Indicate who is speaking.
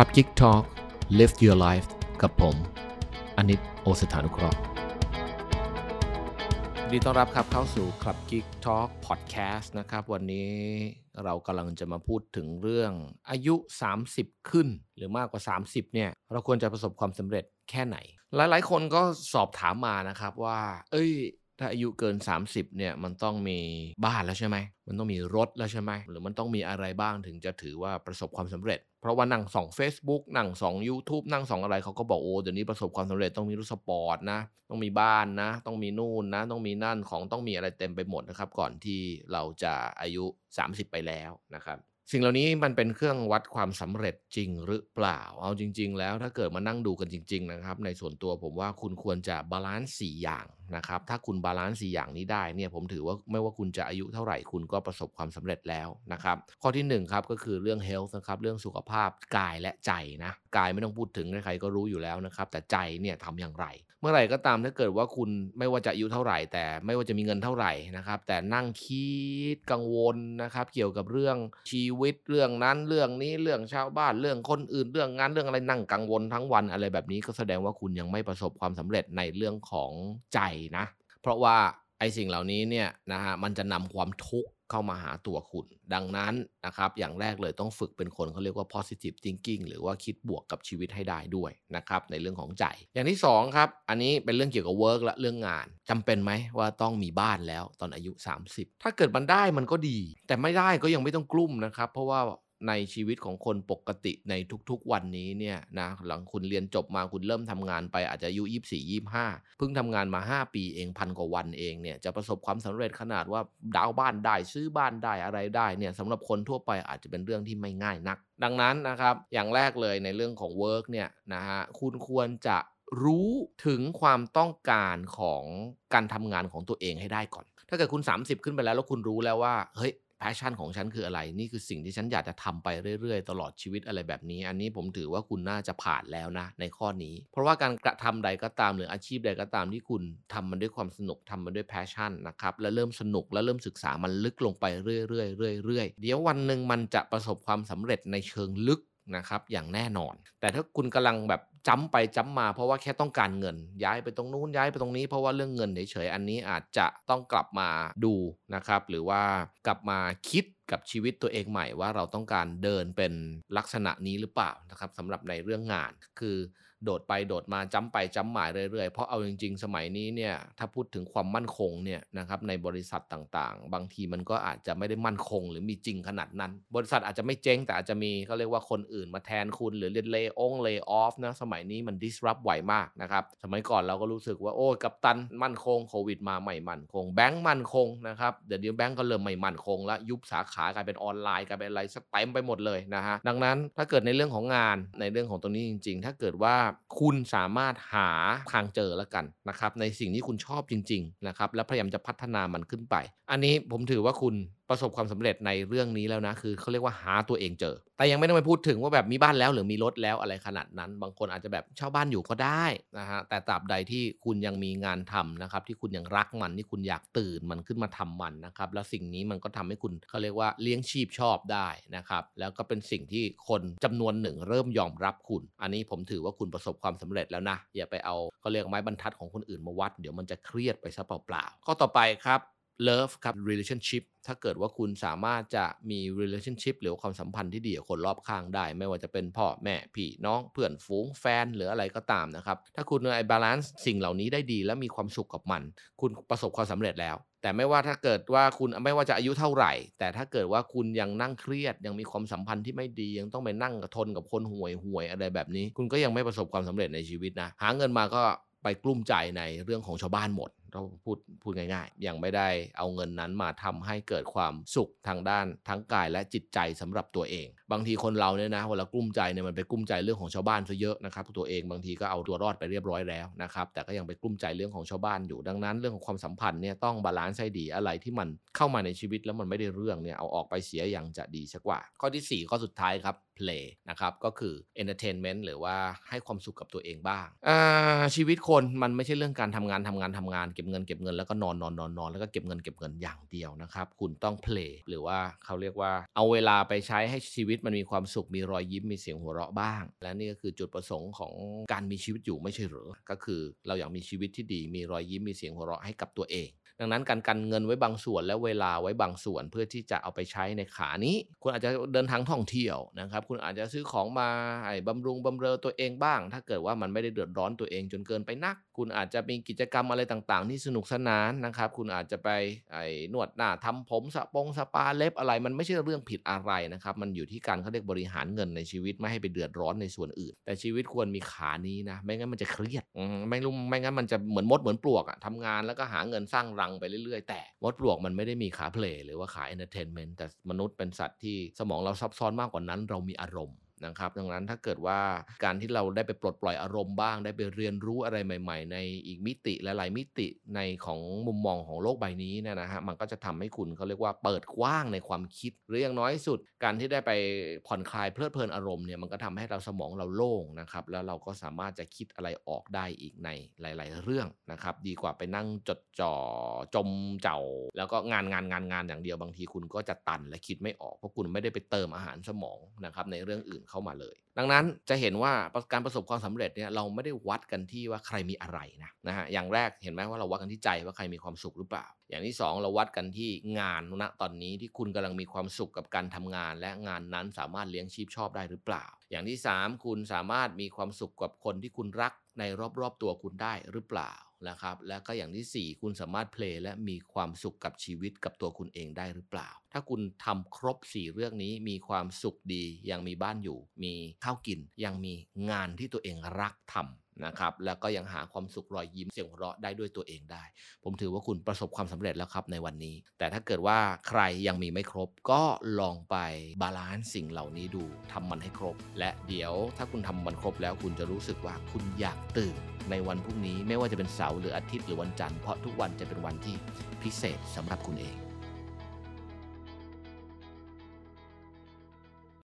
Speaker 1: ครับ Geek Talk Live Your Life กับผมอนิตโอสถานุเคราะห์ยินดีต้อนรับครับเข้าสู่คลับ Geek Talk Podcast นะครับ วันนี้เรากำลังจะมาพูดถึงเรื่องอายุ 30 ขึ้น หรือมากกว่า 30 เนี่ย เราควรจะประสบความสำเร็จแค่ไหน หลายๆ คนก็สอบถามมานะครับว่า เอ้ย ถ้าอายุเกิน 30เนี่ยมันต้องมีบ้านแล้วใช่ไหม มันต้องมีรถแล้วใช่ไหม หรือมันต้องมีอะไรบ้างถึงจะถือว่าประสบความสำเร็จ เพราะว่านั่งสอง Facebook นั่งสอง YouTube นั่งสองอะไรเขาก็บอกโอ้เดี๋ยวนี้ประสบความสำเร็จต้องมีรถสปอร์ตนะ ต้องมีบ้านนะ ต้องมีนู่นนะ ต้องมีนั่นของต้องมีอะไรเต็มไปหมดนะครับ ก่อนที่เราจะอายุ 30 ไปแล้วนะครับ สิ่งเหล่านี้มันเป็นเครื่องวัดความสำเร็จจริงหรือเปล่า เอาจริง ๆ แล้วถ้าเกิดมานั่งดูกันจริง ๆ นะครับ ในส่วนตัวผมว่าคุณควรจะ balance 4อย่างนะครับ ถ้าคุณ balance 4อย่างนี้ได้เนี่ยผมถือว่าไม่ว่าคุณจะอายุเท่าไหร่คุณก็ประสบความสำเร็จแล้วนะครับ ข้อที่1ครับก็คือเรื่อง health นะครับเรื่องสุขภาพกายและใจนะกายไม่ต้องพูดถึงใครๆก็รู้อยู่แล้วนะครับ แต่ใจเนี่ยทำอย่างไร เมื่อไหร่ก็ตามถ้าเกิดว่าคุณไม่ว่าจะอายุเท่าไหร่ แต่ไม่ว่าจะมีเงินเท่าไหร่นะครับ แต่นั่งคิดกังวลนะครับ เกี่ยวกับเรื่องชีวิตเรื่องนั้นเรื่องนี้เรื่องชาวบ้านเรื่องคนอื่นเรื่องงานเรื่องอะไรนั่งกังวลทั้งวันอะไรแบบนี้ก็แสดงว่าคุณยังไม่ประสบความสำเร็จในเรื่องของใจนะ เพราะว่าไอ้สิ่งเหล่านี้เนี่ยนะฮะมันจะนำความทุกข์ เข้ามาหาตัวคุณ ดังนั้นนะครับอย่างแรกเลยต้องฝึกเป็นคนเขาเรียกว่า positive thinking หรือว่าคิดบวกกับชีวิตให้ได้ด้วยนะครับในเรื่องของใจ อย่างที่2ครับอันนี้เป็นเรื่องเกี่ยวกับ work และเรื่องงานจำเป็นไหมว่าต้องมีบ้านแล้วตอนอายุ 30 ถ้าเกิดมันได้มันก็ดี แต่ไม่ได้ก็ยังไม่ต้องกลุ้มนะครับ เพราะว่า ในชีวิตของคนปกติในทุกๆวันนี้เนี่ยนะหลังคุณเรียนจบมาคุณเริ่มทำงานไปอาจจะอายุ24 25เพิ่งทำงานมา 5 ปีเองพันกว่าวันเองเนี่ยจะประสบความสำเร็จขนาดว่าดาวน์บ้านได้ซื้อบ้านได้อะไรได้เนี่ยสำหรับคนทั่วไปอาจจะเป็นเรื่องที่ไม่ง่ายนัก ดังนั้นนะครับอย่างแรกเลยในเรื่องของ work เนี่ยนะฮะคุณควรจะรู้ถึงความต้องการของการทำงานของตัวเองให้ได้ก่อน ถ้าเกิดคุณ 30 ขึ้นไปแล้วแล้วคุณรู้แล้วว่าเฮ้ย passion ของฉันคืออะไร นี่คือสิ่งที่ฉันอยากจะทำไปเรื่อยๆ ตลอดชีวิตอะไรแบบนี้ อันนี้ผมถือว่าคุณน่าจะผ่านแล้วนะ ในข้อนี้ เพราะว่าการกระทำใดก็ตามหรืออาชีพใดก็ตามที่คุณทำมันด้วยความสนุกทำมันด้วยแพชชั่นนะครับและเริ่มสนุกและเริ่มศึกษามันลึกลงไปเรื่อยๆเรื่อยๆเดี๋ยววันหนึ่งมันจะประสบความสำเร็จในเชิงลึก นะครับอย่างแน่นอน แต่ถ้าคุณกำลังแบบจ้ำไปจ้ำมาเพราะว่าแค่ต้องการเงิน ย้ายไปตรงนู้นย้ายไปตรงนี้เพราะว่าเรื่องเงินเฉยๆอันนี้อาจจะต้องกลับมาดูนะครับ หรือว่ากลับมาคิดกับชีวิตตัวเองใหม่ว่าเราต้องการเดินเป็นลักษณะนี้หรือเปล่านะครับสำหรับในเรื่องงานคือ โดดไปโดดมาจ้ำไปจ้ำหมายเรื่อยๆ เพราะเอาจริง ๆ สมัยนี้เนี่ยถ้าพูดถึงความมั่นคงเนี่ยนะครับในบริษัทต่างๆ บางทีมันก็อาจจะไม่ได้มั่นคง หรือมีจริงขนาดนั้น บริษัทอาจจะไม่เจ๊งแต่อาจจะมีเขาเรียกว่าคนอื่นมาแทนคุณหรือเรียนเลย์องเลย์ออฟนะสมัยนี้มัน disrupt ไหวมากนะครับสมัยก่อนเราก็รู้สึกว่าโอ้กับตันมั่นคงโควิดมาใหม่มั่นคงแบงก์มั่นคงนะครับเดี๋ยวดีแบงก์ก็เริ่มไม่มั่นคงแล้วยุบสาขากลายเป็นออนไลน์กลายเป็นอะไรสเต็มไปหมดเลยนะฮะดังนั้นถ้าเกิดในเรื่องของงานในเรื่องของตรงนี้จริง ๆ ถ้าเกิดว่าคุณสามารถหาทางเจอแล้วกันนะครับในสิ่งที่คุณชอบจริงๆนะครับและพยายามจะพัฒนามันขึ้นไป อันนี้ผมถือว่าคุณ ประสบความสำเร็จในเรื่องนี้แล้วนะ คือเขาเรียกว่าหาตัวเองเจอ แต่ยังไม่ต้องไปพูดถึงว่าแบบมีบ้านแล้วหรือมีรถแล้วอะไรขนาดนั้น บางคนอาจจะแบบเช่าบ้านอยู่ก็ได้นะฮะแต่ตราบใดที่คุณยังมีงานทำนะครับ ที่คุณยังรักมันที่คุณอยากตื่นมันขึ้นมาทำมันนะครับ แล้วสิ่งนี้มันก็ทำให้คุณเขาเรียกว่าเลี้ยงชีพชอบได้นะครับ แล้วก็เป็นสิ่งที่คนจำนวนหนึ่งเริ่มยอมรับคุณ อันนี้ผมถือว่าคุณประสบความสำเร็จแล้วนะอย่าไปเอาเขาเรียกไม้บรรทัดของคนอื่นมาวัด เดี๋ยวมันจะเครียดไปซะเปล่าๆข้อต่อไปครับ love กับ relationship ถ้าเกิดว่าคุณสามารถจะมี relationship หรือความสัมพันธ์ที่ดีกับคนรอบข้างได้ ไม่ว่าจะเป็นพ่อแม่พี่น้องเพื่อนฝูงแฟนหรืออะไรก็ตามนะครับ ถ้าคุณไอ้ balance สิ่งเหล่านี้ได้ดีและมีความสุขกับมัน คุณประสบความสำเร็จแล้ว แต่ไม่ว่าถ้าเกิดว่าคุณไม่ว่าจะอายุเท่าไหร่ แต่ถ้าเกิดว่าคุณยังนั่งเครียด ยังมีความสัมพันธ์ที่ไม่ดียังต้องไปนั่งทนกับคนห่วยห่วยอะไรแบบนี้ คุณก็ยังไม่ประสบความสำเร็จในชีวิตนะหาเงินมาก็ไปกลุ้มใจในเรื่องของชาวบ้านหมด เราพูดพูดง่ายๆ ยังไม่ได้เอาเงินนั้นมาทำให้เกิดความสุขทางด้านทั้งกายและจิตใจสำหรับตัวเอง บางทีคนเราเนี่ยนะเวลากลุ้มใจเนี่ยมันไปกลุ้มใจเรื่องของชาวบ้านซะเยอะนะครับตัวเองบางทีก็เอาตัวรอดไปเรียบร้อยแล้วนะครับแต่ก็ยังไปกลุ้มใจเรื่องของชาวบ้านอยู่ดังนั้น เรื่องของความสัมพันธ์เนี่ยต้อง balance ให้ดีอะไรที่มันเข้ามาในชีวิตแล้วมันไม่ได้เรื่องเนี่ยเอาออกไปเสียอย่างจะดีสักว่า ข้อที่ 4 ข้อสุดท้ายครับ play นะครับก็คือ entertainment หรือว่าให้ความสุขกับตัวเองบ้างชีวิตคนมันไม่ใช่เรื่องการทำงานทำงานทำงานเก็บเงินเก็บเงินแล้วก็นอนนอนนอนนอนแล้วก็เก็บเงินเก็บเงินอย่างเดียวนะครับคุณต้องเพลย์หรือว่าเขาเรียกว่าเอาเวลาไปใช้ให้ชีวิตตมันมีความสุขมีรอยยิ้มมีเสียงหัวเราะบ้าง และนี่ก็คือจุดประสงค์ของการมีชีวิตอยู่ไม่ใช่หรือก็คือเราอยากมีชีวิตที่ดีมีรอยยิ้มมีเสียงหัวเราะให้กับตัวเอง ดังนั้นการกันเงินไว้บางส่วนและเวลาไว้บางส่วนเพื่อที่จะเอาไปใช้ในขานี้ คุณอาจจะเดินทางท่องเที่ยวนะครับ คุณอาจจะซื้อของมาไอ้บำรุงบำเรอตัวเองบ้าง ถ้าเกิดว่ามันไม่ได้เดือดร้อนตัวเองจนเกินไปนัก คุณอาจจะมีกิจกรรมอะไรต่างๆ ที่สนุกสนานนะครับ คุณอาจจะไปไอ้นวดหน้าทำผมสปงสปาเล็บอะไร มันไม่ใช่เรื่องผิดอะไรนะครับ มันอยู่ที่การเขาเรียกบริหารเงินในชีวิตไม่ให้ไปเดือดร้อนในส่วนอื่น แต่ชีวิตควรมีขานี้นะ ไม่งั้นมันจะเครียดไม่รู้ไม่งั้นมันจะเหมือนมดเหมือนปลวกอะทำงานแล้วก็หาเงินสร้างรังไปเรื่อยๆ แต่มดปลวกมันไม่ได้มีขา play หรือว่าขา entertainment แต่มนุษย์เป็นสัตว์ที่สมองเราซับซ้อนมากกว่านั้น เรามีอารมณ์ นะครับดังนั้นถ้าเกิดว่าการที่เราได้ไปปลดปล่อยอารมณ์บ้าง ได้ไปเรียนรู้อะไรใหม่ ๆ ในอีกมิติหลายๆมิติในของมุมมองของโลกใบนี้เนี่ยนะฮะมันก็จะทำให้คุณเขาเรียกว่าเปิดกว้างในความคิดหรืออย่างน้อยสุด การที่ได้ไปผ่อนคลายเพลิดเพลินอารมณ์เนี่ยมันก็ทำให้เราสมองเราโล่งนะครับแล้วเราก็สามารถจะคิดอะไรออกได้อีกในหลาย ๆ เรื่องนะครับดีกว่าไปนั่งจดจ่อจมเจ้า แล้วก็งานงานงานงานอย่างเดียวบางทีคุณก็จะตันและคิดไม่ออกเพราะคุณไม่ได้ไปเติมอาหารสมองนะครับในเรื่องอื่นเข้ามาเลย ดังนั้นจะเห็นว่าการประสบความสำเร็จเนี่ยเราไม่ได้วัดกันที่ว่าใครมีอะไรนะนะฮะอย่างแรกเห็นไหมว่าเราวัดกันที่ใจว่าใครมีความสุขหรือเปล่า อย่างที่ 2 เราวัดกันที่งานณตอนนี้ที่คุณกำลังมีความสุขกับการทำงาน และงานนั้นสามารถเลี้ยงชีพชอบได้หรือเปล่า อย่างที่ 3 คุณสามารถมีความสุขกับคนที่คุณรัก ในรอบๆตัวคุณได้หรือเปล่านะครับ และก็อย่างที่ 4 คุณสามารถเพลย์และมีความสุขกับชีวิตกับตัวคุณเองได้หรือเปล่า ถ้าคุณทำครบ 4 เรื่องนี้มีความสุขดี ยังมีบ้านอยู่ มีข้าวกิน ยังมีงานที่ตัวเองรักทำ นะครับแล้วก็ยังหาความสุขรอยยิ้มเสียงหัวเราะได้ด้วยตัวเองได้ ผมถือว่าคุณประสบความสำเร็จแล้วครับในวันนี้ แต่ถ้าเกิดว่าใครยังมีไม่ครบ ก็ลองไป balance สิ่งเหล่านี้ดูทำมันให้ครบ และเดี๋ยวถ้าคุณทำมันครบแล้วคุณจะรู้สึกว่าคุณอยากตื่นในวันพรุ่งนี้ ไม่ว่าจะเป็นเสาร์หรืออาทิตย์หรือวันจันทร์เพราะทุกวันจะเป็นวันที่พิเศษสำหรับคุณเอง